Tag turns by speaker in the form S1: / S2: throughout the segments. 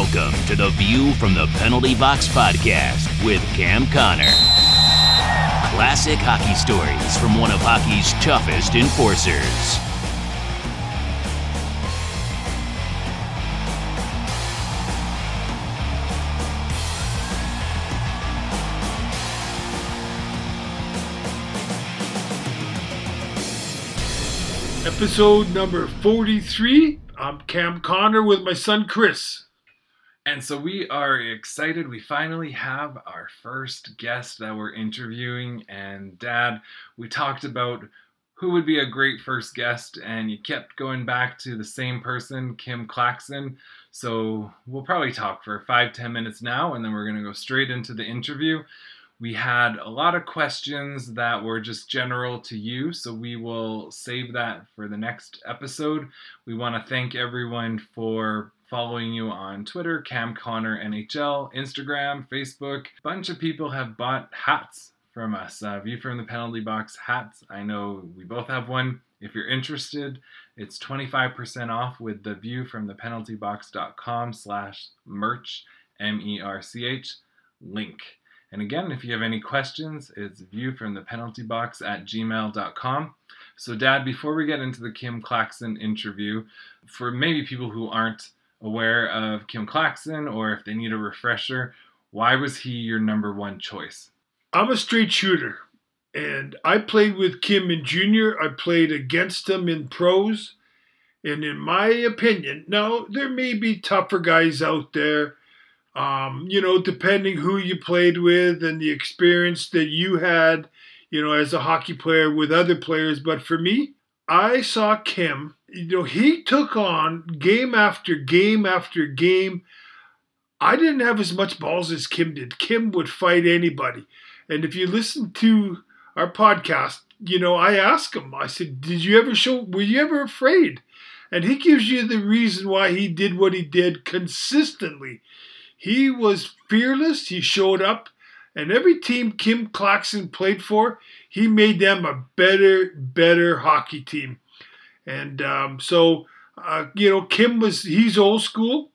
S1: Welcome to the View from the Penalty Box podcast with Cam Connor. Classic hockey stories from one of hockey's toughest enforcers.
S2: Episode number 43. I'm Cam Connor with my son Chris.
S3: And so we are excited. We finally have our first guest that we're interviewing. And Dad, we talked about who would be a great first guest, and you kept going back to the same person, Kim Clackson. So we'll probably talk for five, ten minutes now, and then we're going to go straight into the interview. We had a lot of questions that were just general to you, so we will save that for the next episode. We want to thank everyone for following you on Twitter, Cam Connor NHL, Instagram, Facebook. Bunch of people have bought hats from us, uh, View from the Penalty Box hats. I know we both have one. If you're interested, it's 25% off with the view from the slash merch, M-E-R-C-H, link. And again, if you have any questions, it's view from the penalty box at gmail.com. So, Dad, before we get into the Kim Clackson interview, for maybe people who aren't aware of Kim Clackson or if they need a refresher, why was he your number one choice?
S2: I'm a straight shooter, and I played with Kim in junior. I played against him in pros. And in my opinion, now there may be tougher guys out there um, you know, depending who you played with and the experience that you had, you know, as a hockey player with other players. But for me, I saw Kim, you know, he took on game after game after game. I didn't have as much balls as Kim did. Kim would fight anybody. And if you listen to our podcast, you know, I asked him, I said, Did you ever show, were you ever afraid? And he gives you the reason why he did what he did consistently. He was fearless. He showed up, and every team Kim Clackson played for, he made them a better, better hockey team. And um, so, uh, you know, Kim was he's old school.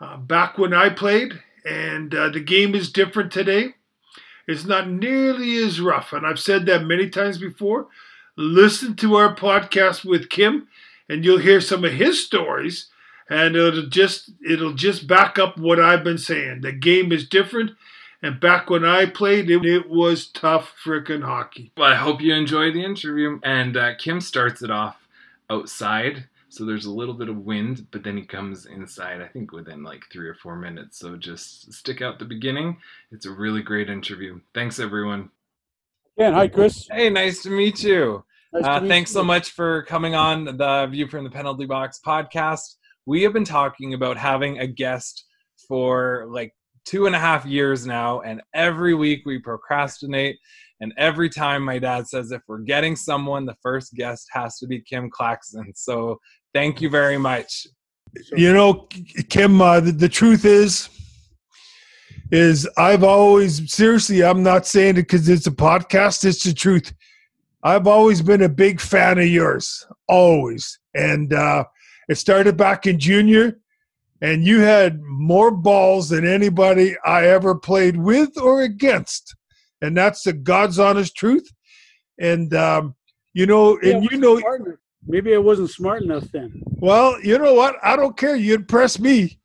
S2: Uh, back when I played, and uh, the game is different today. It's not nearly as rough, and I've said that many times before. Listen to our podcast with Kim, and you'll hear some of his stories and it'll just it'll just back up what I've been saying. The game is different, and back when I played, it, it was tough freaking hockey.
S3: Well, I hope you enjoy the interview. And uh, Kim starts it off outside, so there's a little bit of wind, but then he comes inside. I think within like three or four minutes. So just stick out the beginning. It's a really great interview. Thanks, everyone.
S4: Yeah, hi, Chris.
S3: Hey, nice to meet you.
S4: Nice
S3: uh,
S4: to meet
S3: thanks
S4: you.
S3: so much for coming on the View from the Penalty Box podcast we have been talking about having a guest for like two and a half years now, and every week we procrastinate. And every time my dad says, if we're getting someone, the first guest has to be Kim Clackson. So thank you very much.
S2: You know, Kim, uh, the, the truth is, is I've always seriously, I'm not saying it because it's a podcast. It's the truth. I've always been a big fan of yours, always, and uh, it started back in junior, and you had more balls than anybody I ever played with or against, and that's the God's honest truth. And um, you know,
S4: Yeah,
S2: and you know,
S4: maybe I wasn't smart enough then.
S2: well, you know what? I don't care. You impress me.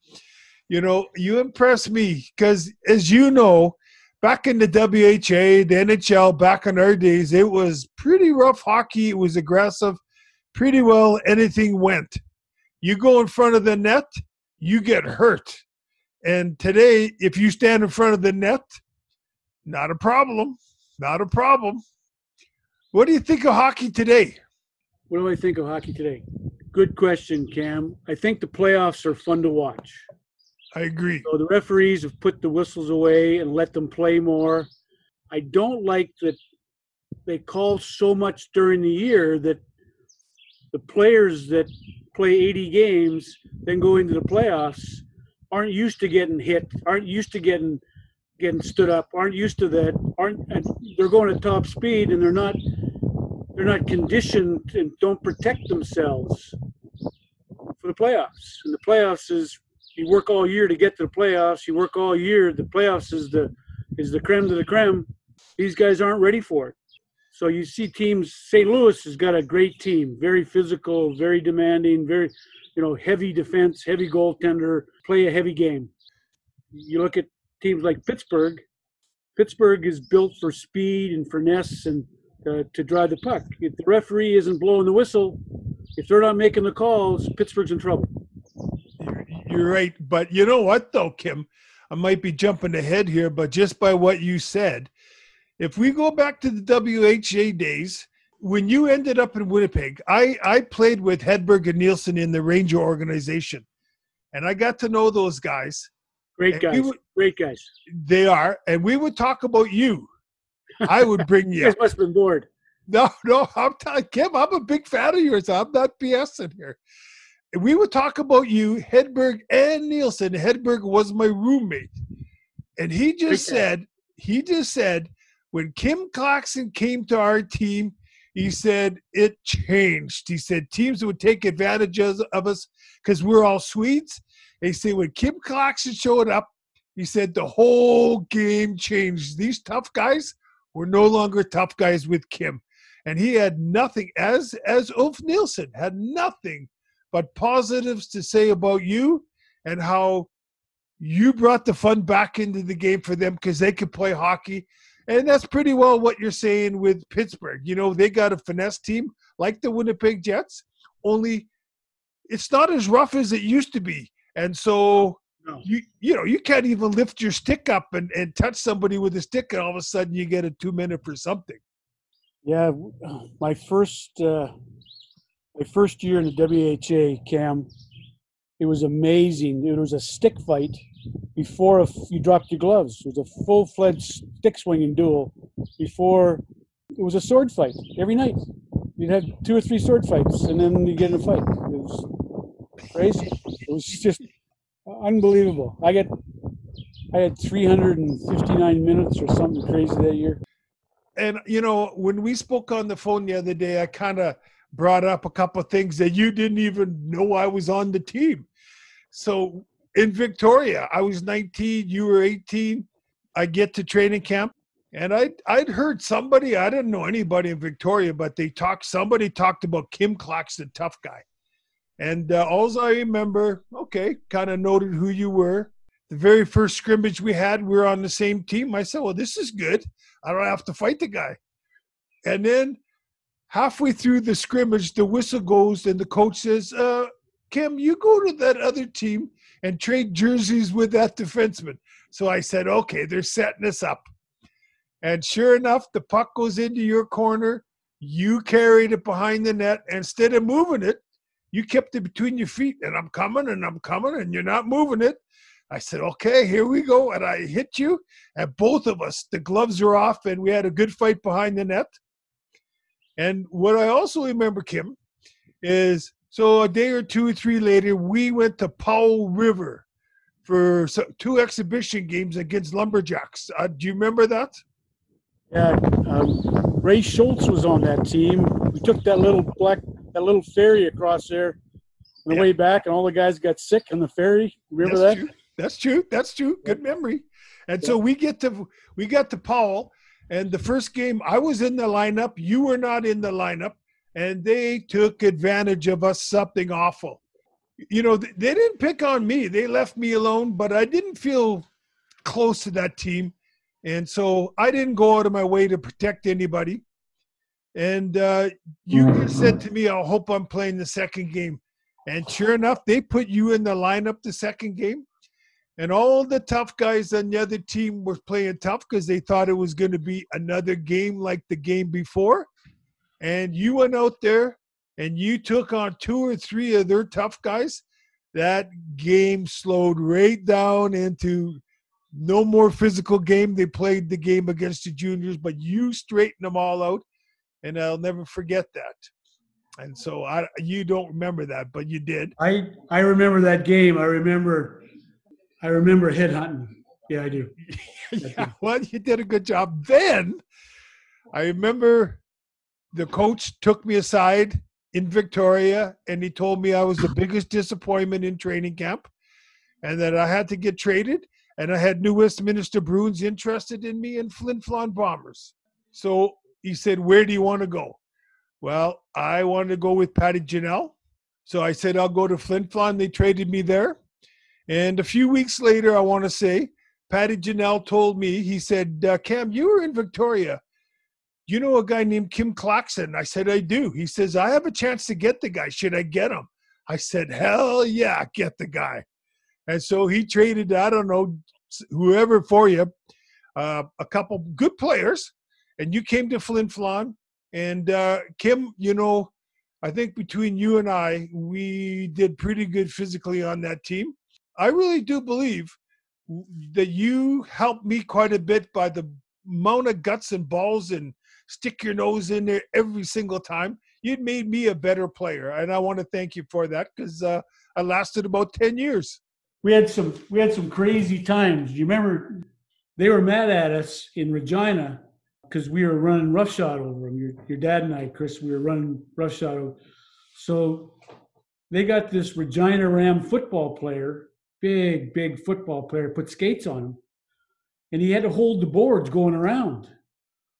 S2: You know, you impress me because, as you know, back in the WHA, the NHL, back in our days, it was pretty rough hockey. It was aggressive. Pretty well anything went. You go in front of the net, you get hurt. And today, if you stand in front of the net, not a problem. Not a problem. What do you think of hockey today?
S4: What do I think of hockey today? Good question, Cam. I think the playoffs are fun to watch.
S2: I agree.
S4: So the referees have put the whistles away and let them play more. I don't like that they call so much during the year that the players that play 80 games then go into the playoffs aren't used to getting hit, aren't used to getting getting stood up, aren't used to that, aren't and they're going at top speed and they're not they're not conditioned and don't protect themselves for the playoffs. And the playoffs is you work all year to get to the playoffs. You work all year. The playoffs is the is the creme de the creme. These guys aren't ready for it. So you see teams. St. Louis has got a great team, very physical, very demanding, very you know heavy defense, heavy goaltender, play a heavy game. You look at teams like Pittsburgh. Pittsburgh is built for speed and finesse and uh, to drive the puck. If the referee isn't blowing the whistle, if they're not making the calls, Pittsburgh's in trouble.
S2: You're, right, but you know what though, Kim? I might be jumping ahead here, but just by what you said, if we go back to the WHA days, when you ended up in Winnipeg, I, I played with Hedberg and Nilsson in the Ranger organization, and I got to know those guys.
S4: Great guys. Would, Great guys.
S2: They are, and we would talk about you. I would bring you.
S4: you must have been bored.
S2: No, no, I'm telling Kim, I'm a big fan of yours. I'm not BSing here. We would talk about you, Hedberg and Nilsson. Hedberg was my roommate, and he just said, he just said, when Kim Clackson came to our team, he said it changed. He said teams would take advantage of us because we're all Swedes. He said when Kim Clackson showed up, he said the whole game changed. These tough guys were no longer tough guys with Kim. And he had nothing, as as Ulf Nilsson had nothing but positives to say about you and how you brought the fun back into the game for them because they could play hockey and that's pretty well what you're saying with Pittsburgh. You know, they got a finesse team like the Winnipeg Jets, only it's not as rough as it used to be. And so no. you you know, you can't even lift your stick up and, and touch somebody with a stick and all of a sudden you get a two minute for something.
S4: Yeah, my first uh, my first year in the WHA, Cam, it was amazing. It was a stick fight before you dropped your gloves. It was a full fledged stick swinging duel before it was a sword fight every night. You'd have two or three sword fights and then you get in a fight. It was crazy. It was just unbelievable. I get I had 359 minutes or something crazy that year.
S2: And you know, when we spoke on the phone the other day, I kind of brought up a couple of things that you didn't even know I was on the team. So in Victoria. I was 19, you were 18. I get to training camp and I I'd heard somebody, I didn't know anybody in Victoria, but they talked somebody talked about Kim Clackson, tough guy. And uh, all I remember, okay, kind of noted who you were. The very first scrimmage we had, we were on the same team. I said, well, this is good. I don't have to fight the guy. And then halfway through the scrimmage, the whistle goes and the coach says, uh, Kim, you go to that other team and trade jerseys with that defenseman. So I said, okay, they're setting us up. And sure enough, the puck goes into your corner. You carried it behind the net. Instead of moving it, you kept it between your feet. And I'm coming and I'm coming and you're not moving it. I said, okay, here we go. And I hit you. And both of us, the gloves are off and we had a good fight behind the net. And what I also remember, Kim, is so a day or two or three later, we went to Powell River for two exhibition games against Lumberjacks. Uh, do you remember that?
S4: Yeah, um, Ray Schultz was on that team. We took that little black, that little ferry across there on the yeah. way back, and all the guys got sick on the ferry. Remember
S2: That's
S4: that?
S2: True. That's true. That's true. Good memory. And yeah. so we get to we got to Powell, and the first game I was in the lineup. You were not in the lineup and they took advantage of us something awful. You know, they didn't pick on me. They left me alone, but I didn't feel close to that team. And so I didn't go out of my way to protect anybody. And uh, you said to me, I hope I'm playing the second game. And sure enough, they put you in the lineup the second game. And all the tough guys on the other team were playing tough because they thought it was going to be another game like the game before and you went out there and you took on two or three of their tough guys, that game slowed right down into no more physical game. They played the game against the juniors, but you straightened them all out, and I'll never forget that. And so I, you don't remember that, but you did.
S4: I I remember that game. I remember, I remember hit hunting. Yeah, I do.
S2: yeah, well, you did a good job. Then I remember the coach took me aside in Victoria and he told me I was the biggest disappointment in training camp. and that I had to get traded. And I had New Westminster Bruins interested in me and Flin Flon Bombers. So he said, Where do you want to go? Well, I wanted to go with Paddy Ginnell. So I said, I'll go to Flin Flon. They traded me there. And a few weeks later, I want to say, Patty Janelle told me, he said, uh, Cam, you were in Victoria. You know a guy named Kim Clackson? I said, I do. He says, I have a chance to get the guy. Should I get him? I said, hell yeah, get the guy. And so he traded, I don't know, whoever for you, uh, a couple good players, and you came to Flin Flon. And uh, Kim, you know, I think between you and I, we did pretty good physically on that team. I really do believe that you helped me quite a bit by the amount of guts and balls and stick your nose in there every single time. You made me a better player, and I want to thank you for that because uh, I lasted about ten years
S4: we had some we had some crazy times. You remember they were mad at us in Regina because we were running roughshod over them. Your your dad and I, Chris, we were running roughshod over. So they got this Regina Ram football player, big big football player, put skates on him, and he had to hold the boards going around.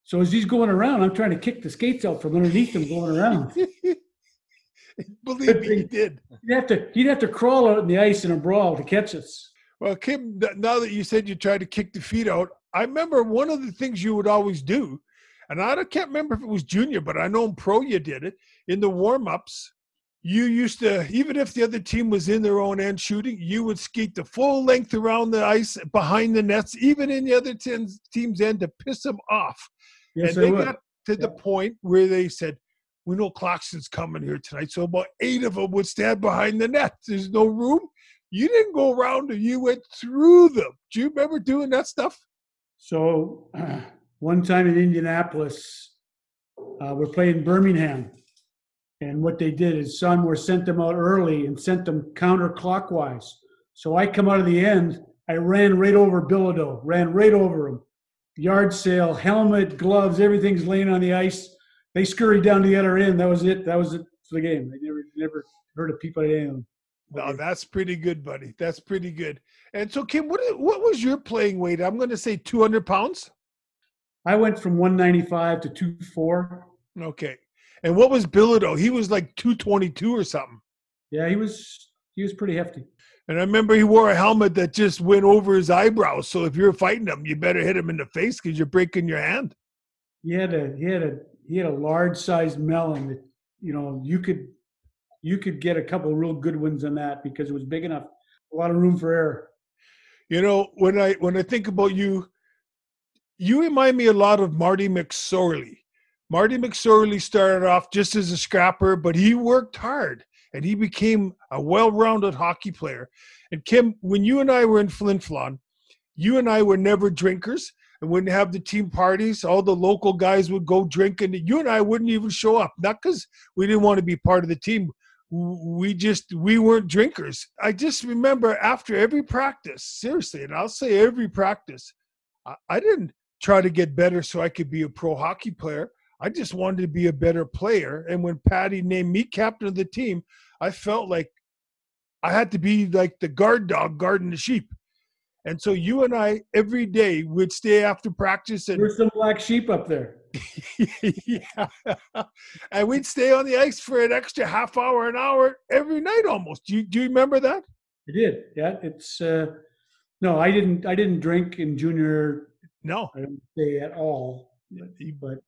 S4: So as he's going around, I'm trying to kick the skates out from underneath him going around.
S2: Believe me, he did.
S4: He'd have to he'd have to crawl out in the ice in a brawl to catch us.
S2: Well, Kim, now that you said you tried to kick the feet out, I remember one of the things you would always do, and I can't remember if it was junior, but I know in pro you did it in the warm ups. You used to, even if the other team was in their own end shooting, you would skate the full length around the ice behind the nets, even in the other team's, team's end to piss them off. Yes, and they would. got to yeah. the point where they said, we know Clackson's coming here tonight. So about eight of them would stand behind the net. There's no room. You didn't go around and you went through them. Do you remember doing that stuff?
S4: So one time in Indianapolis, uh, we're playing Birmingham. And what they did is Sonmor sent them out early and sent them counterclockwise. So I come out of the end. I ran right over Bilodeau, ran right over him. Yard sale, helmet, gloves, everything's laying on the ice they scurried down to the other end. That was it. That was it for the game. They never never heard a of people at any Oh, oh,
S2: no, that's pretty good, buddy. That's pretty good. And so, Kim, what what was your playing weight? I'm going to say 200 pounds.
S4: I went from 195 to 24.
S2: Okay. And what was Bilodeau? He was like 222 or something.
S4: Yeah, he was he was pretty hefty.
S2: And I remember he wore a helmet that just went over his eyebrows. So if you're fighting him, you better hit him in the face because you're breaking your hand.
S4: He had a he had a he had a large sized melon that you know you could you could get a couple real good ones on that because it was big enough a lot of room for error
S2: you know when i when i think about you you remind me a lot of marty mcsorley marty mcsorley started off just as a scrapper but he worked hard and he became a well-rounded hockey player and kim when you and i were in flin flon you and i were never drinkers and wouldn't have the team parties. All the local guys would go drinking. And you and I wouldn't even show up, not because we didn't want to be part of the team. We just we weren't drinkers. I just remember after every practice, seriously, and I'll say every practice, I, I didn't try to get better so I could be a pro hockey player. I just wanted to be a better player. And when Patty named me captain of the team, I felt like I had to be like the guard dog guarding the sheep. And so you and I every day would stay after practice and
S4: there's some black sheep up there.
S2: yeah. And we'd stay on the ice for an extra half hour, an hour every night almost. Do you do you remember that?
S4: I did. Yeah. It's uh no, I didn't I didn't drink in junior.
S2: No.
S4: I didn't say at all. But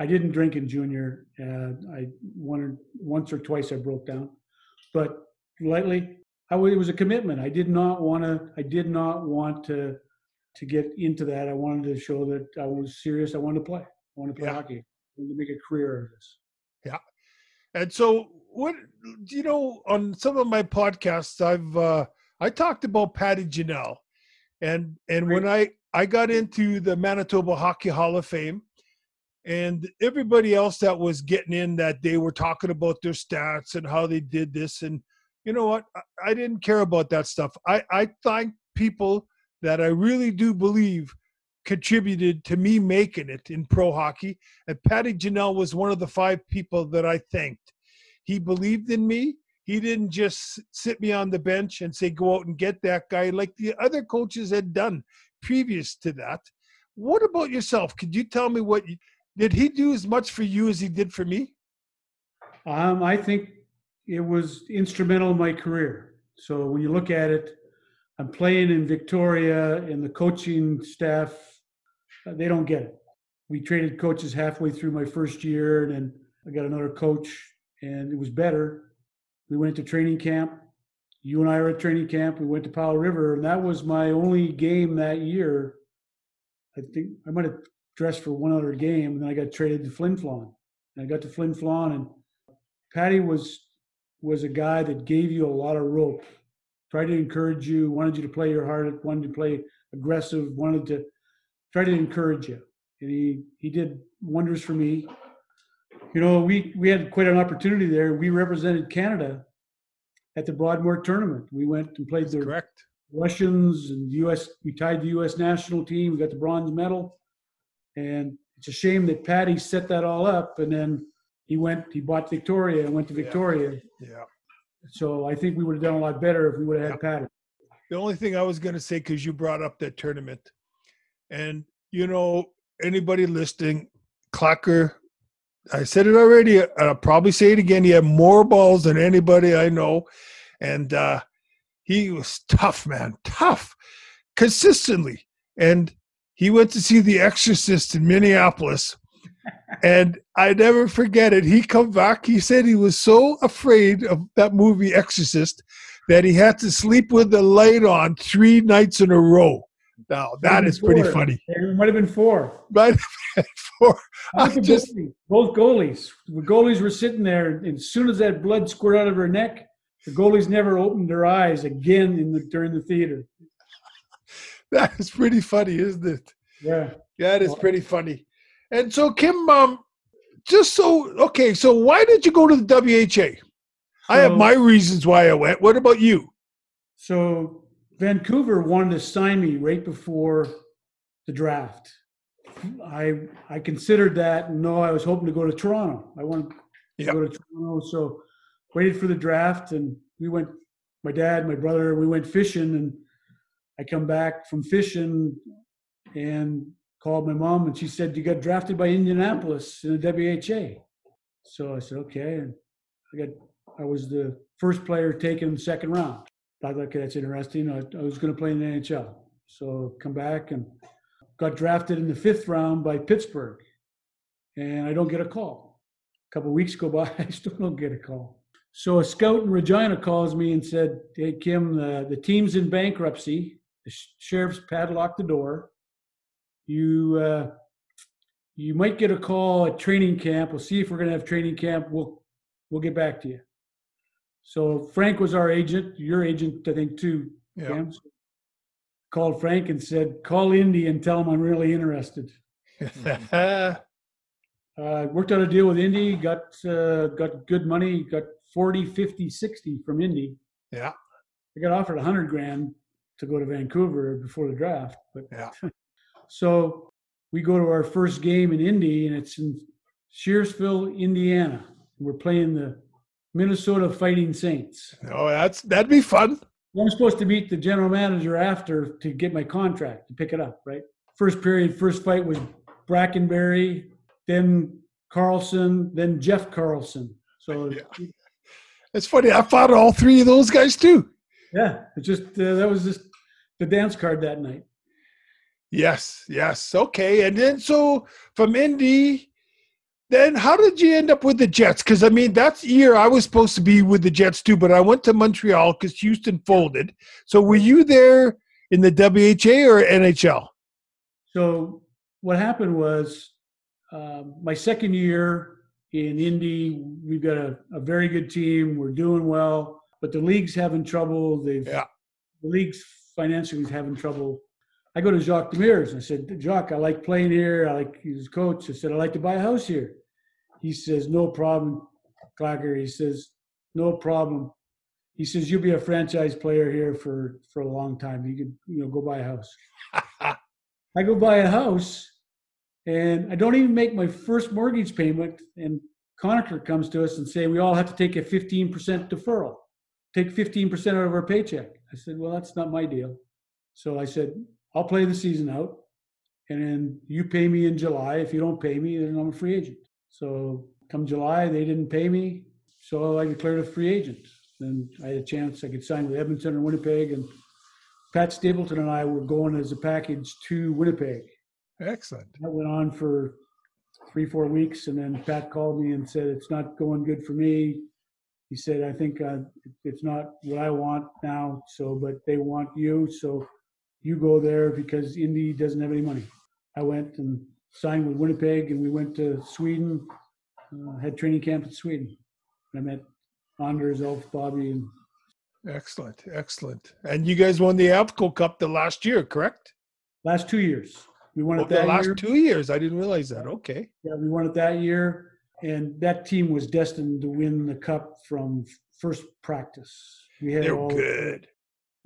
S4: I didn't drink in junior. Uh, I or once or twice I broke down. But lately I, it was a commitment. I did not want to. I did not want to to get into that. I wanted to show that I was serious. I wanted to play. I wanted to play yeah. hockey. I wanted to make a career out of this.
S2: Yeah. And so, what you know, on some of my podcasts, I've uh, I talked about Paddy Ginnell, and and when I I got into the Manitoba Hockey Hall of Fame, and everybody else that was getting in that day were talking about their stats and how they did this and you know what? I, I didn't care about that stuff. I, I thank people that I really do believe contributed to me making it in pro hockey. And Paddy Ginnell was one of the five people that I thanked. He believed in me. he didn't just sit me on the bench and say, go out and get that guy like the other coaches had done previous to that. What about yourself? Could you tell me what did he do as much for you as he did for me?
S4: Um, I think it was instrumental in my career. So when you look at it, I'm playing in Victoria, and the coaching staff, Uh, they don't get it. We traded coaches halfway through my first year, and then I got another coach, and it was better. We went to training camp. You and I were at training camp. We went to Powell River, and that was my only game that year. I think I might have dressed for one other game, and then I got traded to Flin Flon. And I got to Flin Flon, and Patty was was a guy that gave you a lot of rope, tried to encourage you, wanted you to play your heart, wanted to play aggressive, wanted to try to encourage you. And he he did wonders for me. You know, we we had quite an opportunity there. We represented Canada at the Broadmoor tournament. We went and played the
S2: correct
S4: Russians and U.S. We tied the U.S. national team. We got the bronze medal, and it's a shame that Patty set that all up, and then he went. He bought Victoria and went to Victoria.
S2: Yeah. yeah.
S4: So I think we would have done a lot better if we would have had Patty.
S2: The only thing I was going to say, because you brought up that tournament, and you know anybody listening, Clacker I said it already. I'll probably say it again. He had more balls than anybody I know, and uh, he was tough, man, tough, consistently. And he went to see The Exorcist in Minneapolis, and I never forget it. He come back. He said he was so afraid of that movie Exorcist that he had to sleep with the light on three nights in a row. Now that is pretty funny.
S4: It might have been four.
S2: Might have been four.
S4: just, both goalies. The goalies were sitting there, and as soon as that blood squirted out of her neck, the goalies never opened their eyes again in the during the theater.
S2: That is pretty funny, isn't it?
S4: Yeah.
S2: That is pretty funny. And so, Kim, um, just so okay, so why did you go to the WHA? So, I have my reasons why I went. What about you?
S4: So Vancouver wanted to sign me right before the draft. I I considered that. No, I was hoping to go to Toronto. I wanted to yep. go to Toronto, so waited for the draft, and we went. My dad, my brother, we went fishing, and I come back from fishing, and called my mom, and she said, "You got drafted by Indianapolis in the WHA." So I said, "Okay," and I got. I was the first player taken in the second round thought, okay, that's interesting. I, I was going to play in the NHL. So come back and got drafted in the fifth round by Pittsburgh. And I don't get a call. A couple weeks go by, I still don't get a call. So a scout in Regina calls me and said, Hey, Kim, the, the team's in bankruptcy. The sheriff's padlocked the door. You, uh, you might get a call at training camp. We'll see if we're going to have training camp. We'll, we'll get back to you. So Frank was our agent, your agent, I think, too. Yeah. Cam. Called Frank and said, "Call Indy and tell him I'm really interested." uh, worked out a deal with Indy, got uh, got good money, got 40, 50, 60 from Indy.
S2: Yeah.
S4: I got offered a 100 grand to go to Vancouver before the draft, but
S2: yeah.
S4: so we go to our first game in Indy, and it's in Shirtsville, Indiana. We're playing the Minnesota Fighting Saints.
S2: Oh, that's that'd be fun.
S4: I'm supposed to meet the general manager after to get my contract to pick it up, right? First period, first fight was Brackenbury, then Carlson, then Jeff Carlson. So
S2: yeah. it's funny. I fought all three of those guys too.
S4: Yeah, it just uh, that was just the dance card that night.
S2: Yes, yes, okay. And then so from Indy, then how did you end up with the Jets? Because I mean, that's year I was supposed to be with the Jets too, but I went to Montreal because Houston folded. So were you there in the WHA or NHL?
S4: So what happened was um, my second year in Indy, we've got a, a, very good team. We're doing well, but the league's having trouble. They've
S2: yeah.
S4: the league's financially is having trouble. I go to Jacques Demers and I said, Jacques, I like playing here. I like his coach. I said, I'd like to buy a house here. He says, no problem, Clacker. He says, no problem. He says, you'll be a franchise player here for, for a long time. You can, you know, go buy a house. I go buy a house and I don't even make my first mortgage payment. And Conacher comes to us and say, we all have to take a 15% deferral. take 15% out of our paycheck. I said, well, that's not my deal. So I said, I'll play the season out and then you pay me in July. If you don't pay me, then I'm a free agent. So come July, they didn't pay me. So I declared a free agent. Then I had a chance I could sign with Edmonton or Winnipeg. And Pat Stapleton and I were going as a package to Winnipeg.
S5: Excellent.
S4: That went on for three, four weeks. And then Pat called me and said, It's not going good for me. He said, I think uh, it's not what I want now. So, but they want you. So you go there because Indy doesn't have any money. I went and signed with Winnipeg and we went to Sweden, uh, had training camp in Sweden. I met Anders, Ulf, Bobby, and
S5: Excellent, excellent. And you guys won the Avco Cup the last year, correct?
S4: last two years. We won
S5: Oh,
S4: it
S5: the
S4: that
S5: last
S4: year.
S5: two years. I didn't realize that. Okay.
S4: Yeah, we won it that year. And that team was destined to win the cup from first practice. We had
S5: They're
S4: all
S5: good.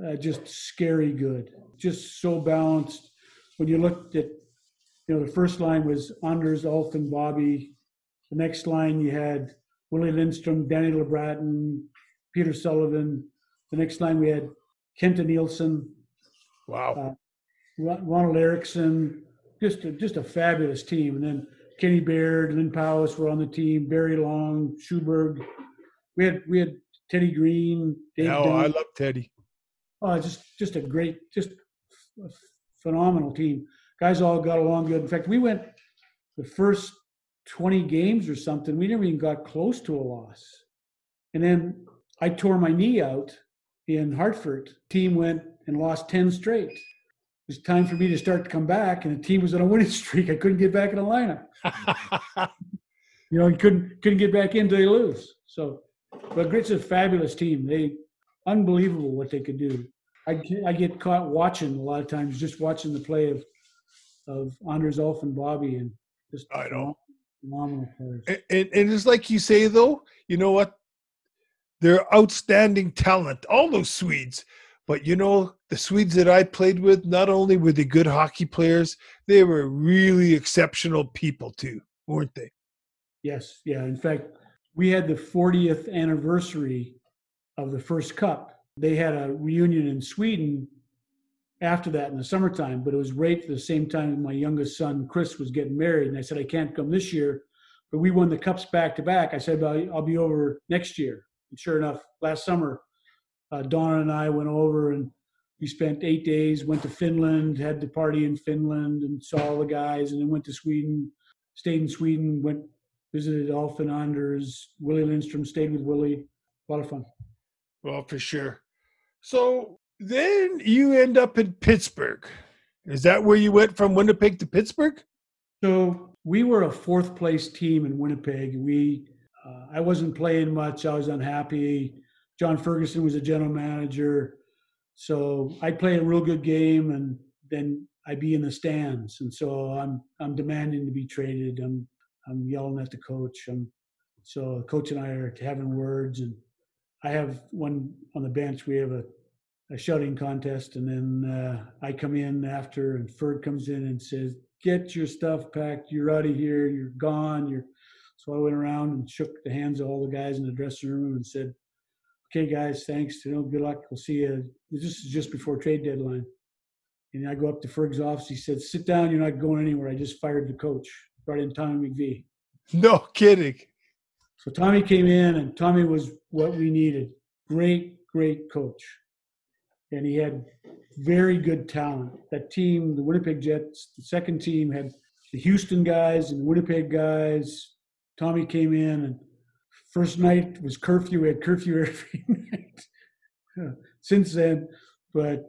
S4: Uh, just scary good, just so balanced. When you looked at, you know, the first line was Anders, Ulf, and Bobby. The next line you had Willie Lindstrom, Danny Labraaten, Peter Sullivan. The next line we had Kenta Nilsson,
S5: Wow.
S4: Ron- Ronald Erickson, just a, just a fabulous team. And then Kenny Baird, Lynn Powis were on the team, Barry Long, Sjöberg. We had we had Teddy Green, Dave
S5: oh,
S4: Dillon.
S5: I love Teddy.
S4: Oh, just just a great, just a phenomenal team. Guys all got along good. In fact, we went the first 20 games or something. We never even got close to a loss. And then I tore my knee out in Hartford. Team went and lost 10 straight. It was time for me to start to come back, and the team was on a winning streak. I couldn't get back in the lineup. You know, and couldn't couldn't get back in until they lose. So, but Grit's is a fabulous team. They unbelievable what they could do. I get, I get caught watching a lot of times, just watching the play of of Anders Ulf and Bobby, and just
S5: I know.
S4: phenomenal players.
S5: and, and, and it's like you say, though, you know what? They're outstanding talent, all those Swedes. But you know, the Swedes that I played with, not only were they good hockey players, they were really exceptional people too, weren't they?
S4: Yes, yeah. In fact, we had the 40th anniversary of the first cup. They had a reunion in Sweden after that in the summertime, but it was right at the same time my youngest son Chris was getting married, and I said I can't come this year, but we won the cups back to back. I said I'll be over next year. And sure enough, last summer, uh, Donna and I went over and we spent eight days. Went to Finland, had the party in Finland, and saw all the guys, and then went to Sweden. Stayed in Sweden. Went visited Ulf and Anders. Willie Lindstrom stayed with Willie. A lot of fun.
S5: Well, for sure. So then you end up in Pittsburgh. Is that where you went from Winnipeg to Pittsburgh?
S4: So we were a fourth place team in Winnipeg. We, uh, I wasn't playing much. I was unhappy. John Ferguson was a general manager, so I'd play a real good game, and then I'd be in the stands. And so I'm I'm demanding to be traded. I'm I'm yelling at the coach. I'm so the coach and I are having words, and I have one on the bench. We have a a shouting contest, and then uh, I come in after, and Ferg comes in and says, "Get your stuff packed. You're out of here. You're gone. You're." So I went around and shook the hands of all the guys in the dressing room and said, "Okay, guys, thanks. You know, good luck. We'll see you." This is just before trade deadline, and I go up to Ferg's office. He said, "Sit down. You're not going anywhere. I just fired the coach. Brought in Tommy McVie."
S5: No kidding.
S4: So Tommy came in, and Tommy was what we needed. Great, great coach. And he had very good talent. That team, the Winnipeg Jets, the second team had the Houston guys and the Winnipeg guys. Tommy came in, and first night was curfew. We had curfew every night uh, since then. But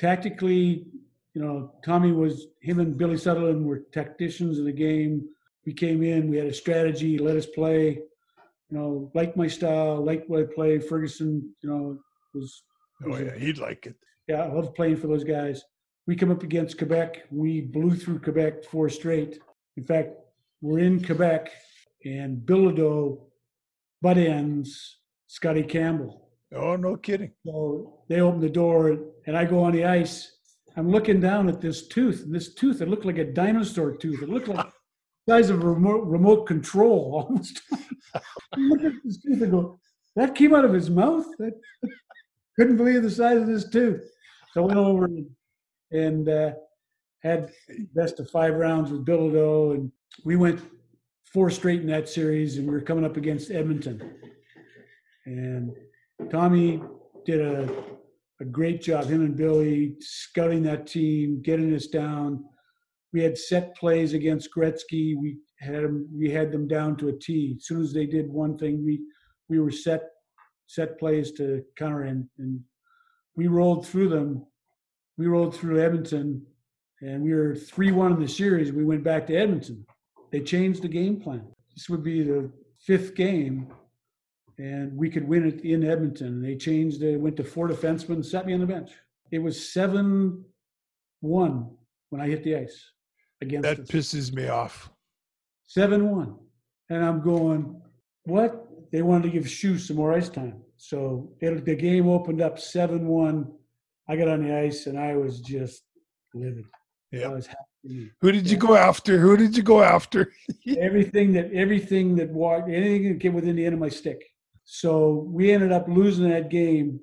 S4: tactically, you know, Tommy was, him and Billy Sutherland were tacticians in the game we came in, we had a strategy, let us play, you know, like my style, like what I play. Ferguson, you know, was,
S5: Oh yeah, he'd like it.
S4: yeah, I love playing for those guys. We come up against Quebec, we blew through Quebec four straight. In fact, we're in Quebec and Bilodeau butt ends Scotty Campbell.
S5: Oh, no kidding.
S4: So they open the door and I go on the ice. I'm looking down at this tooth, and this tooth, it looked like a dinosaur tooth. It looked like size of a remote, remote control almost. Look at this tooth and go, that came out of his mouth. That, couldn't believe the size of this tooth. So I went over and, and uh, had best of five rounds with Bilodeau, and we went four straight in that series, and we were coming up against Edmonton. And Tommy did a, a great job, him and Billy, scouting that team, getting us down. We had set plays against Gretzky. We had them, we had them down to a T. As soon as they did one thing, we we were set set plays to counter and, and we rolled through them. We rolled through Edmonton and we were 3 1 in the series. We went back to Edmonton. They changed the game plan. This would be the fifth game, and we could win it in Edmonton. They changed it, went to four defensemen, sat me on the bench. It was 7 1 when I hit the ice against
S2: That
S4: us.
S2: pisses me off.
S4: 7 1. And I'm going, what? They wanted to give Shu some more ice time. So it, the game opened up 7 1. I got on the ice and I was just livid.
S2: Yeah.
S4: I was happy.
S2: Who did you go after? Who did you go after?
S4: everything that everything that walked anything that came within the end of my stick. So we ended up losing that game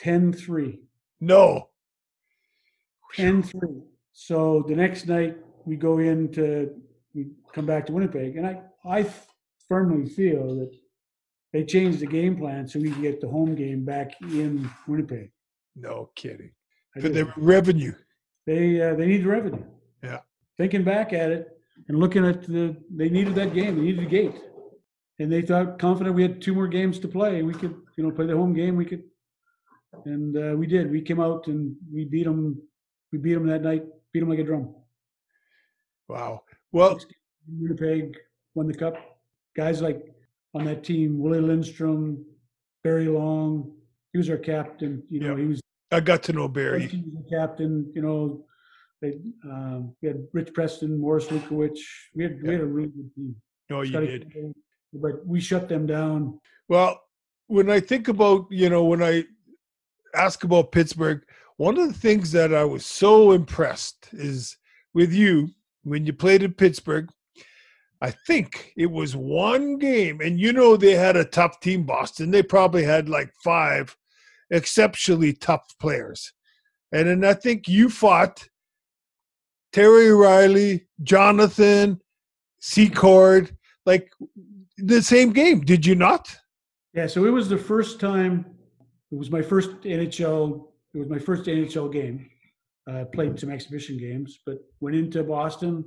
S4: 10-3.
S2: No.
S4: 10-3. So the next night we go in to we come back to Winnipeg, and I I firmly feel that they changed the game plan so we can get the home game back in Winnipeg.
S2: No kidding. For the revenue.
S4: they uh, they need revenue.
S2: Yeah.
S4: Thinking back at it and looking at the, they needed that game. They needed a gate, and they thought confident we had two more games to play. We could, you know, play the home game. We could, and uh, we did. We came out and we beat them. We beat them that night. Beat them like a drum.
S2: Wow. Well,
S4: Winnipeg won the cup. Guys like on that team, Willie Lindstrom, Barry Long. He was our captain. You know,
S2: Yep.
S4: he was
S2: I got to know Barry.
S4: He was the captain. You know, they, um, we had Rich Preston, Morris Lukowich. We had we had a really good team.
S2: No, you
S4: Scotty
S2: did.
S4: Campbell, But we shut them down.
S2: Well, when I think about, you know, when I ask about Pittsburgh, one of the things that I was so impressed is with you when you played in Pittsburgh. I think it was one game, and you know they had a tough team, Boston. They probably had like five exceptionally tough players. And then I think you fought Terry Riley, Jonathan, Secord, like the same game, did you not?
S4: Yeah, so it was the first time. It was my first NHL. It was my first NHL game. I uh, played some exhibition games, but went into Boston,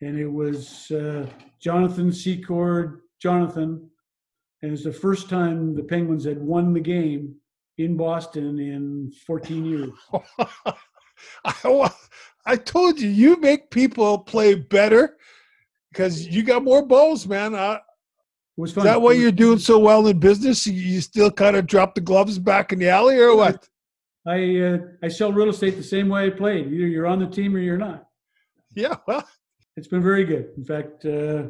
S4: and it was uh, Jonathan Secord, Jonathan, and it was the first time the Penguins had won the game in Boston in 14 years.
S2: I, I told you, you make people play better because you got more balls, man.
S4: It was
S2: is that why you're doing so well in business? You still kind of drop the gloves back in the alley or what?
S4: I uh, I sell real estate the same way I played. Either you're on the team or you're not.
S2: Yeah, well,
S4: It's been very good. In fact, uh,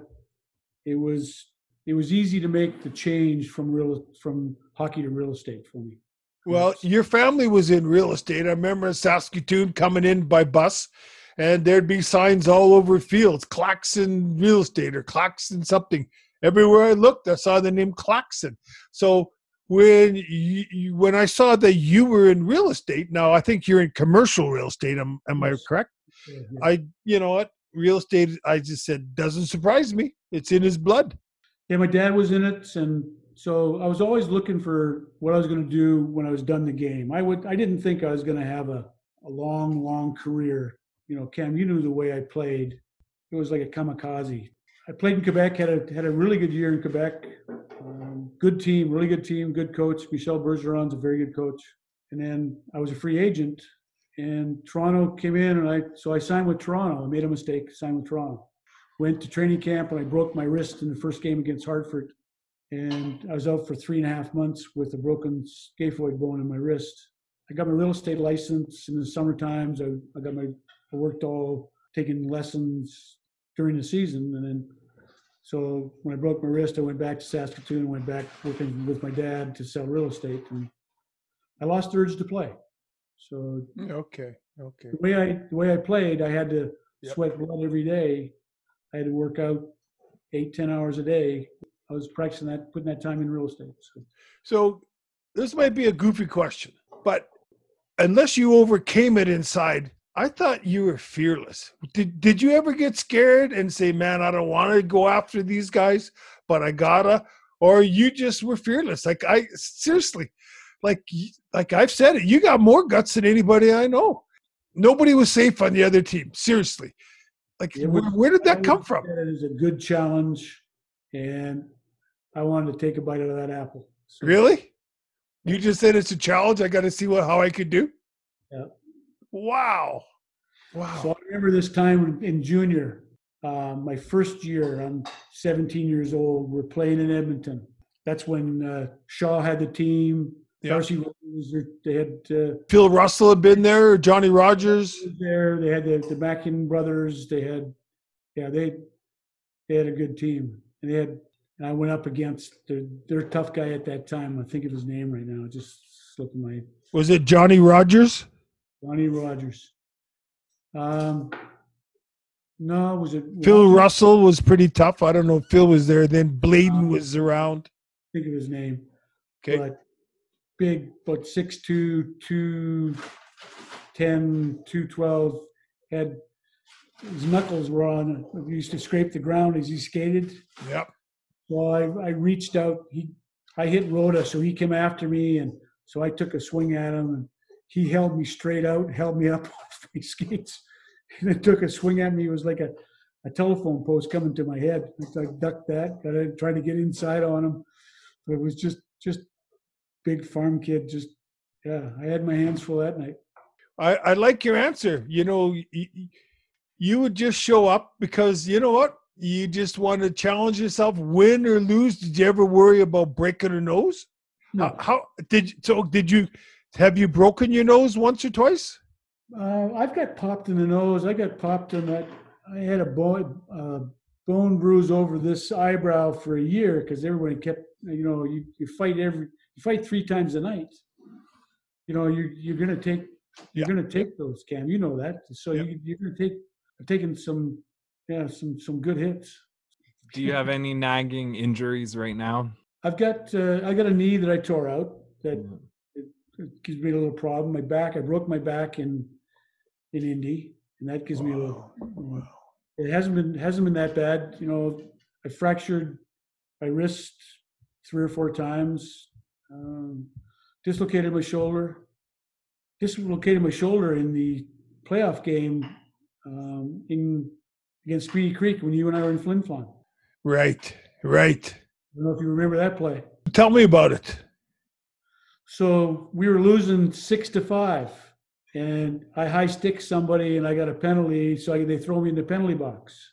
S4: it was it was easy to make the change from real from hockey to real estate for me.
S2: well, your family was in real estate. I remember Saskatoon coming in by bus, and there'd be signs all over fields, Clackson Real Estate or Clackson something. Everywhere I looked, I saw the name Clackson. So when you, you, when I saw that you were in real estate, now I think you're in commercial real estate. Am, am I correct?
S4: Yeah.
S2: I, you know what, real estate. I just said doesn't surprise me. It's in his blood.
S4: Yeah, my dad was in it, and so I was always looking for what I was going to do when I was done the game. I would I didn't think I was going to have a, a long, long career. You know, Cam, you knew the way I played. It was like a kamikaze. I played in Quebec, had a had a really good year in Quebec. Good team, really good team, good coach. Michel Bergeron's a very good coach. And then I was a free agent, and Toronto came in, and I so I signed with Toronto. I made a mistake, signed with Toronto. Went to training camp, and I broke my wrist in the first game against Hartford and I was out for three and a half months with a broken scaphoid bone in my wrist. I got my real estate license in the summer times. I, I got my I worked all taking lessons during the season, and then so when I broke my wrist, I went back to Saskatoon and went back working with my dad to sell real estate, and I lost the urge to play. So mm,
S2: Okay, okay.
S4: the way I the way I played, I had to
S2: Yep.
S4: sweat blood every day. I had to work out eight ten hours a day. I was practicing that, putting that time in real estate. So.
S2: So this might be a goofy question, but unless you overcame it inside, I thought you were fearless. Did did you ever get scared and say, "Man, I don't want to go after these guys, but I gotta," or you just were fearless? Like I seriously, like like I've said it, you got more guts than anybody I know. Nobody was safe on the other team. Seriously, like
S4: It
S2: where, where did
S4: I
S2: that come from?
S4: It is a good challenge, and I wanted to take a bite out of that apple. So,
S2: Really? You just said it's a challenge. I got to see what how I could do.
S4: Yeah.
S2: Wow. Wow.
S4: So I remember this time in junior, uh, my first year. I'm 17 years old. We're playing in Edmonton. That's when uh, Shaw had the team.
S2: Yeah.
S4: Darcy Rota, they had uh,
S2: Phil Russell had been there. Johnny Rogers.
S4: there. They had the, the Mackin brothers. They had, yeah, they they had a good team. And they had, and I went up against their, their tough guy at that time. I think of his name right now. Just slipping my
S2: Was it Johnny Rogers?
S4: Johnny Rogers. Um, no, was it
S2: Phil
S4: Rogers?
S2: Russell was pretty tough. I don't know if Phil was there then. Bladen was around.
S4: think of his name.
S2: Okay.
S4: But big, but 6'2", 210, 212, had his knuckles were on. He used to scrape the ground as he skated.
S2: Yep.
S4: So I, I reached out. He, I hit Rota, so he came after me, and so I took a swing at him, and he held me straight out, held me up off my skates, and then took a swing at me. It was like a, a telephone post coming to my head. I ducked that, to try to get inside on him, but it was just just big farm kid. Just yeah, I had my hands full that night.
S2: I, I like your answer. You know, you, you would just show up because you know what? You just want to challenge yourself, win or lose. Did you ever worry about breaking a nose?
S4: No,
S2: How, how did you, so? Did you have you broken your nose once or twice?
S4: Uh, I've got popped in the nose. I got popped in that. I had a bone, uh, bone bruise over this eyebrow for a year because everybody kept, you know, you, you fight every, you fight three times a night. You know, you're you're gonna take, you're gonna take those, Cam. You know that. So
S2: Yep.
S4: you, you're gonna take, taking some, yeah, some some good hits.
S3: Do you have any nagging injuries right now?
S4: I've got, uh, I got a knee that I tore out that
S3: Mm.
S4: It gives me a little problem. My back, I broke my back in in Indy, and that gives me a little.
S2: Wow.
S4: It hasn't been hasn't been that bad. You know, I fractured my wrist three or four times. Um, dislocated my shoulder. Dislocated my shoulder in the playoff game um, in against Speedy Creek when you and I were in Flin Flon.
S2: Right, right.
S4: I don't know if you remember that play.
S2: Tell me about it.
S4: So we were losing six to five, and I high stick somebody, and I got a penalty. So I, they throw me in the penalty box.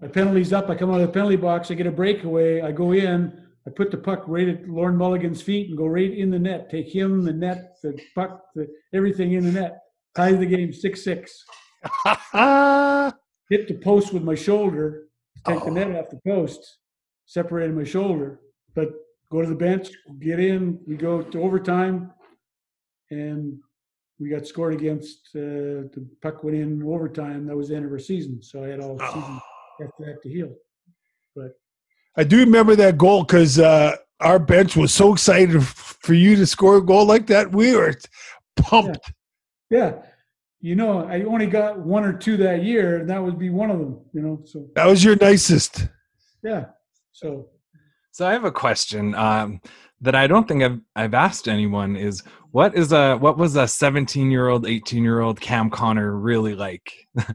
S4: My penalty's up. I come out of the penalty box. I get a breakaway. I go in. I put the puck right at Lauren Mulligan's feet and go right in the net. Take him, the net, the puck, the, everything in the net. Tie the game six six. Hit the post with my shoulder. Take the net off the post. Separated my shoulder, but go to the bench, get in. We go to overtime, and we got scored against. Uh, the puck went in overtime. That was the end of our season. So I had all season after that to heal.
S2: But I do remember that goal because uh, our bench was so excited for you to score a goal like that. We were pumped.
S4: Yeah, you know, I only got one or two that year, and that would be one of them. You know, so
S2: That was your nicest.
S4: yeah. So
S3: So I have a question um, that I don't think I've I've asked anyone is what is a what was a 17 year old 18 year old Cam Connor really like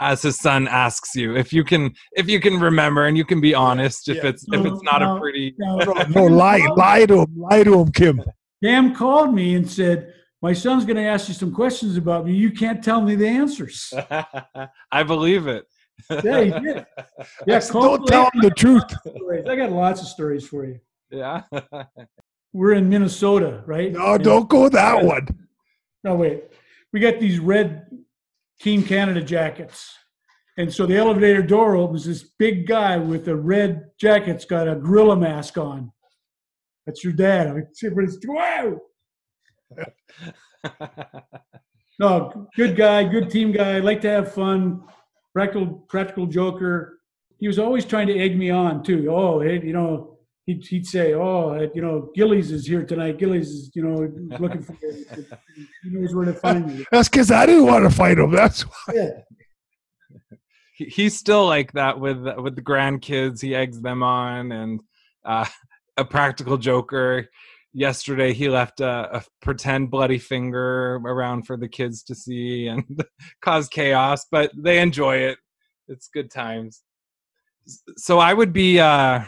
S3: as his son asks you if you can if you can remember and you can be honest if
S2: Yeah.
S3: it's if it's not
S4: No,
S3: a pretty
S4: now,
S2: No, lie, lie to him, lie to him, Kim.
S4: Cam called me and said, "My son's going to ask you some questions about me. You can't tell me the answers."
S3: I believe it
S4: Yeah, he did. Yeah, call
S2: Don't tell him the truth.
S4: I got lots of stories for you.
S3: yeah
S4: We're in Minnesota, right?
S2: No, don't go that one.
S4: No, wait. We got these red Team Canada jackets. And so the elevator door opens. This big guy with a red jacket's got a gorilla mask on. That's your dad. I everybody's, wow. No, good guy, good team guy. Like to have fun. Practical, practical joker. he was always trying to egg me on too. Oh, hey, you know, he'd, he'd say, "Oh, you know, Gillies is here tonight. Gillies is, you know, looking for you. He knows where to find me."
S5: That's because I didn't want to fight him. That's why.
S4: Yeah.
S3: He's still like that with with the grandkids. He eggs them on, and uh, a practical joker. Yesterday, he left a, a pretend bloody finger around for the kids to see and cause chaos, but they enjoy it. It's good times. So I would be uh,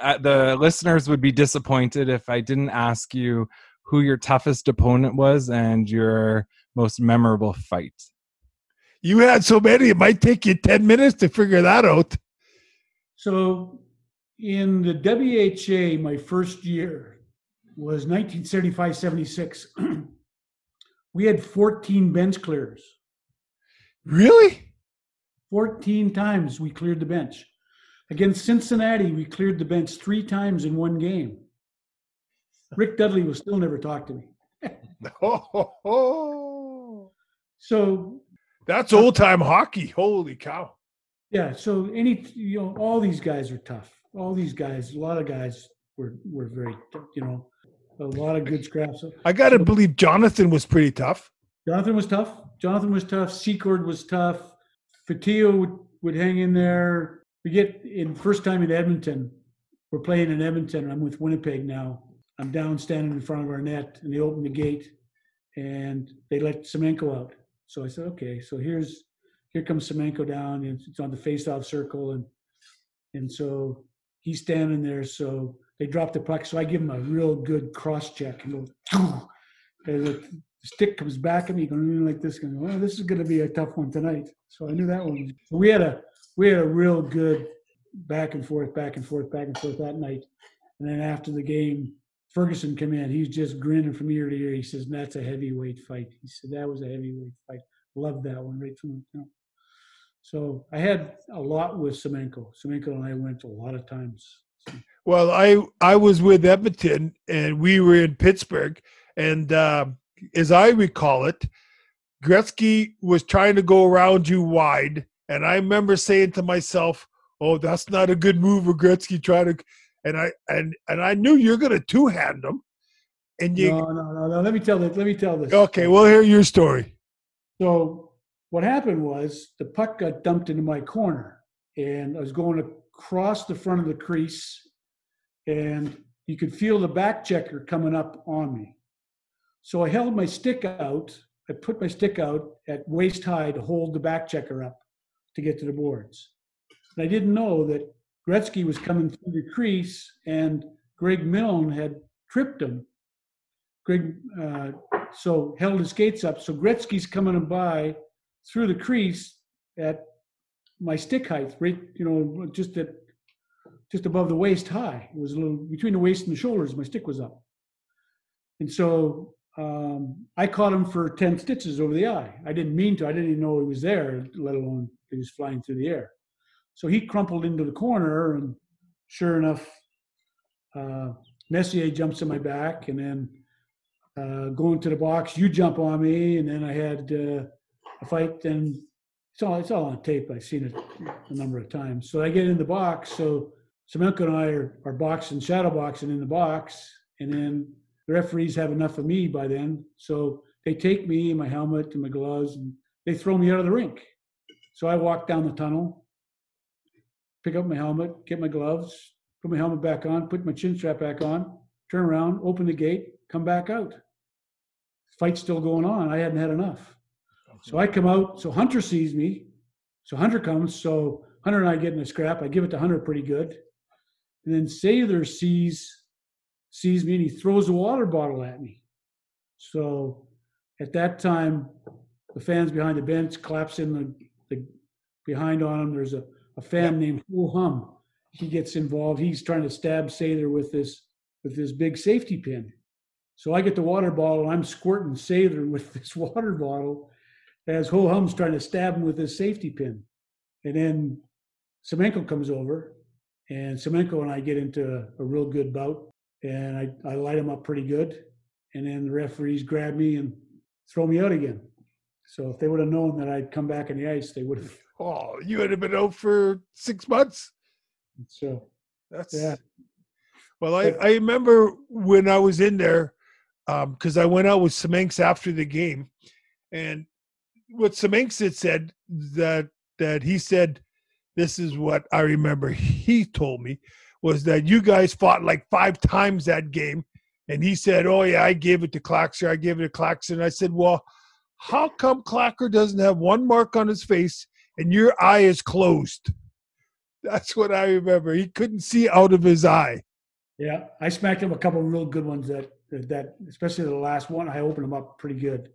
S3: uh, the listeners would be disappointed if I didn't ask you who your toughest opponent was and your most memorable fight.
S5: You had so many, it might take you 10 minutes to figure that out.
S4: So in the WHA, my first year was 1975 76. we had 14 bench clears.
S5: Really?
S4: 14 times we cleared the bench. Against Cincinnati, we cleared the bench three times in one game. Rick Dudley was still never talked to me.
S5: Oh.
S4: So
S5: That's old time hockey. Holy cow.
S4: yeah, so any you know, all these guys are tough. All these guys, a lot of guys were were very you know, a lot of good scraps.
S5: I got to believe Jonathan was pretty tough.
S4: Jonathan was tough. Jonathan was tough. Secord was tough. Fatio would, would hang in there. We get in first time in Edmonton. We're playing in Edmonton. I'm with Winnipeg now. I'm down standing in front of our net, and they open the gate, and they let Semenko out. So I said, okay. So here's here comes Semenko down, and it's on the face-off circle, and and so he's standing there. So they drop the puck. So I give him a real good cross check and go. And the stick comes back at me, going like this, going, "Well, this is going to be a tough one tonight." So I knew that one. So we had a we had a real good back and forth, back and forth, back and forth that night. And then after the game, Ferguson came in. He's just grinning from ear to ear. He says, "That's a heavyweight fight." He said, "That was a heavyweight fight. Loved that one right from the know. So I had a lot with Semenko. Semenko and I went a lot of times.
S5: Well, I I was with Edmonton and we were in Pittsburgh, and uh, as I recall it, Gretzky was trying to go around you wide, and I remember saying to myself, "Oh, that's not a good move for Gretzky trying to," and I and and I knew you're going to two hand him, and you
S4: No, no, no, no. Let me tell this. Let me tell this.
S5: okay. We'll hear your story.
S4: So what happened was the puck got dumped into my corner, and I was going across the front of the crease, and you could feel the back checker coming up on me. So I held my stick out. I put my stick out at waist high to hold the back checker up to get to the boards. And I didn't know that Gretzky was coming through the crease, and Greg Millen had tripped him. Greg uh, so held his skates up. So Gretzky's coming by through the crease at my stick height, right? You know, just at just above the waist high. It was a little between the waist and the shoulders. My stick was up, and so um, I caught him for ten stitches over the eye. I didn't mean to. I didn't even know he was there, let alone he was flying through the air. So he crumpled into the corner, and sure enough, uh, Messier jumps in my back, and then uh, going to the box, you jump on me, and then I had uh, a fight. And it's all it's all on tape. I've seen it a number of times. So I get in the box. So Semenko and I are, are boxing, shadow boxing in the box, and then the referees have enough of me by then. So they take me and my helmet and my gloves, and they throw me out of the rink. So I walk down the tunnel, pick up my helmet, get my gloves, put my helmet back on, put my chin strap back on, turn around, open the gate, come back out. Fight's still going on. I hadn't had enough. So I come out. So Hunter sees me. So Hunter comes. So Hunter and I get in a scrap. I give it to Hunter pretty good. And then Sather sees sees me and he throws a water bottle at me. So at that time, the fans behind the bench claps in the, the behind on him. There's a, a fan named Ho Hum. He gets involved. He's trying to stab Sather with this with this big safety pin. So I get the water bottle. I'm squirting Sather with this water bottle as Ho Hum's trying to stab him with his safety pin. And then Semenko comes over, and Semenko and I get into a, a real good bout, and I, I light him up pretty good. And then the referees grab me and throw me out again. So if they would have known that I'd come back on the ice, they would have
S2: Oh, you would have been out for six months.
S4: So
S2: That's
S4: yeah,
S2: Well, I, I remember when I was in there, um, because I went out with Semenks after the game, and what Semenks had said that that he said, this is what I remember. He told me was that you guys fought like five times that game, and he said, "Oh yeah, I gave it to Claxer. I gave it to Claxer." And I said, "Well, how come Clacker doesn't have one mark on his face and your eye is closed?" That's what I remember. He couldn't see out of his eye.
S4: yeah. I smacked him a couple real good ones that that especially the last one. I opened him up pretty good.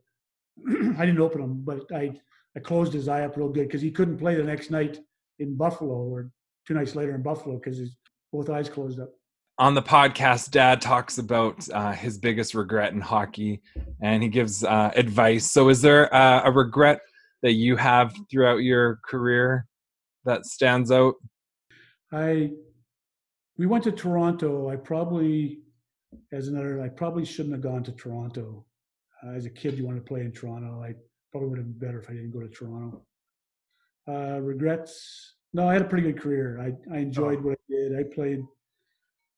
S4: I didn't open him, but I I closed his eye up real good because he couldn't play the next night in Buffalo or two nights later in Buffalo because his both eyes closed up.
S3: on the podcast, Dad talks about uh, his biggest regret in hockey, and he gives uh, advice. So, is there uh, a regret that you have throughout your career that stands out?
S4: I we went to Toronto. I probably as another I probably shouldn't have gone to Toronto. Uh, as a kid, you want to play in Toronto. I probably would have been better if I didn't go to Toronto. Uh, regrets? No, I had a pretty good career. I I enjoyed what I did. I played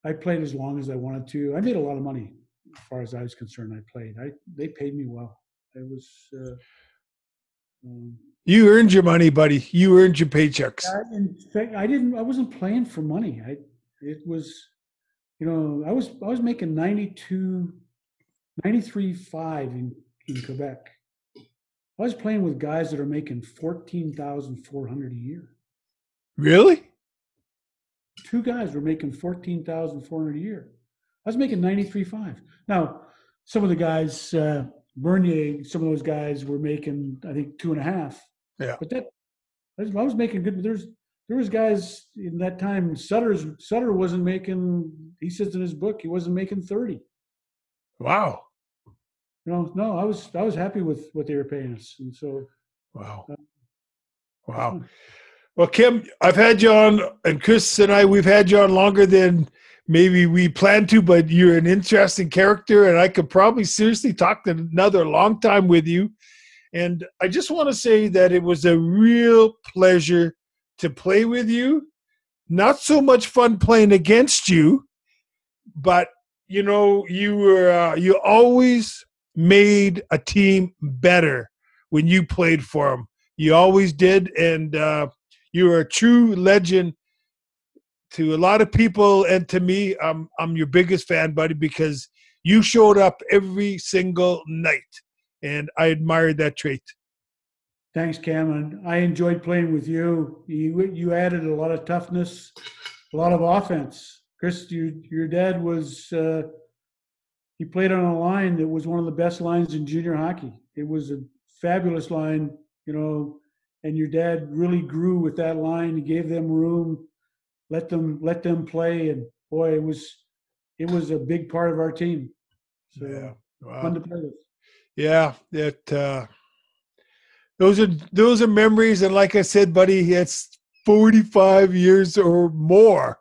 S4: I played as long as I wanted to. I made a lot of money as far as I was concerned. I played. I they paid me well. It was. Uh, um,
S2: You earned your money, buddy. You earned your paychecks.
S4: I, in fact, I didn't. I wasn't playing for money. I. It was, you know, I was. I was making 92, 93 five in in Quebec. I was playing with guys that are making fourteen thousand four hundred a year.
S2: Really?
S4: Two guys were making fourteen thousand four hundred a year. I was making ninety three five. Now, some of the guys, uh, Bernier, some of those guys were making, I think, two and a half.
S2: Yeah.
S4: But that, I was, I was making good. There's there was guys in that time. Sutter's Sutter wasn't making. He says in his book he wasn't making thirty.
S2: Wow.
S4: You know, no, I was I was happy with what they were paying us, and so
S2: Wow.
S4: Uh,
S2: Wow. Well, Kim, I've had you on, and Chris and I, we've had you on longer than maybe we planned to, but you're an interesting character, and I could probably seriously talk to another long time with you. And I just want to say that it was a real pleasure to play with you. Not so much fun playing against you, but you know, you were uh, you always made a team better when you played for them. You always did, and uh, you are a true legend to a lot of people, and to me, I'm I'm your biggest fan, buddy, because you showed up every single night, and I admired that trait.
S4: Thanks, Cam. And I enjoyed playing with you. You you added a lot of toughness, a lot of offense. Chris, you, your dad was uh, he played on a line that was one of the best lines in junior hockey. It was a fabulous line, you know, and your dad really grew with that line. He gave them room, let them let them play, and boy, it was it was a big part of our team. So
S2: Yeah, wow.
S4: fun to play with.
S2: Yeah, it uh those are those are memories and like I said, buddy, it's 45 years or more.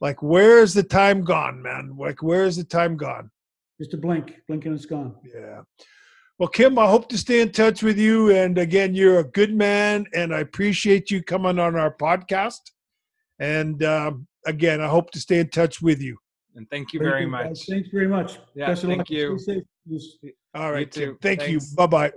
S2: Like where's the time gone, man? Like where's the time gone?
S4: Just a blink, blink and it's gone.
S2: Yeah. Well, Kim, I hope to stay in touch with you. And again, you're a good man, and I appreciate you coming on our podcast. And um, again, I hope to stay in touch with you.
S3: And thank you very
S4: good,
S3: much.
S4: guys. Thanks very much.
S3: Yeah,
S4: Best
S3: thank you.
S4: Just-
S2: All right,
S3: too.
S2: Tim. Thank
S3: Thanks.
S2: you. Bye bye.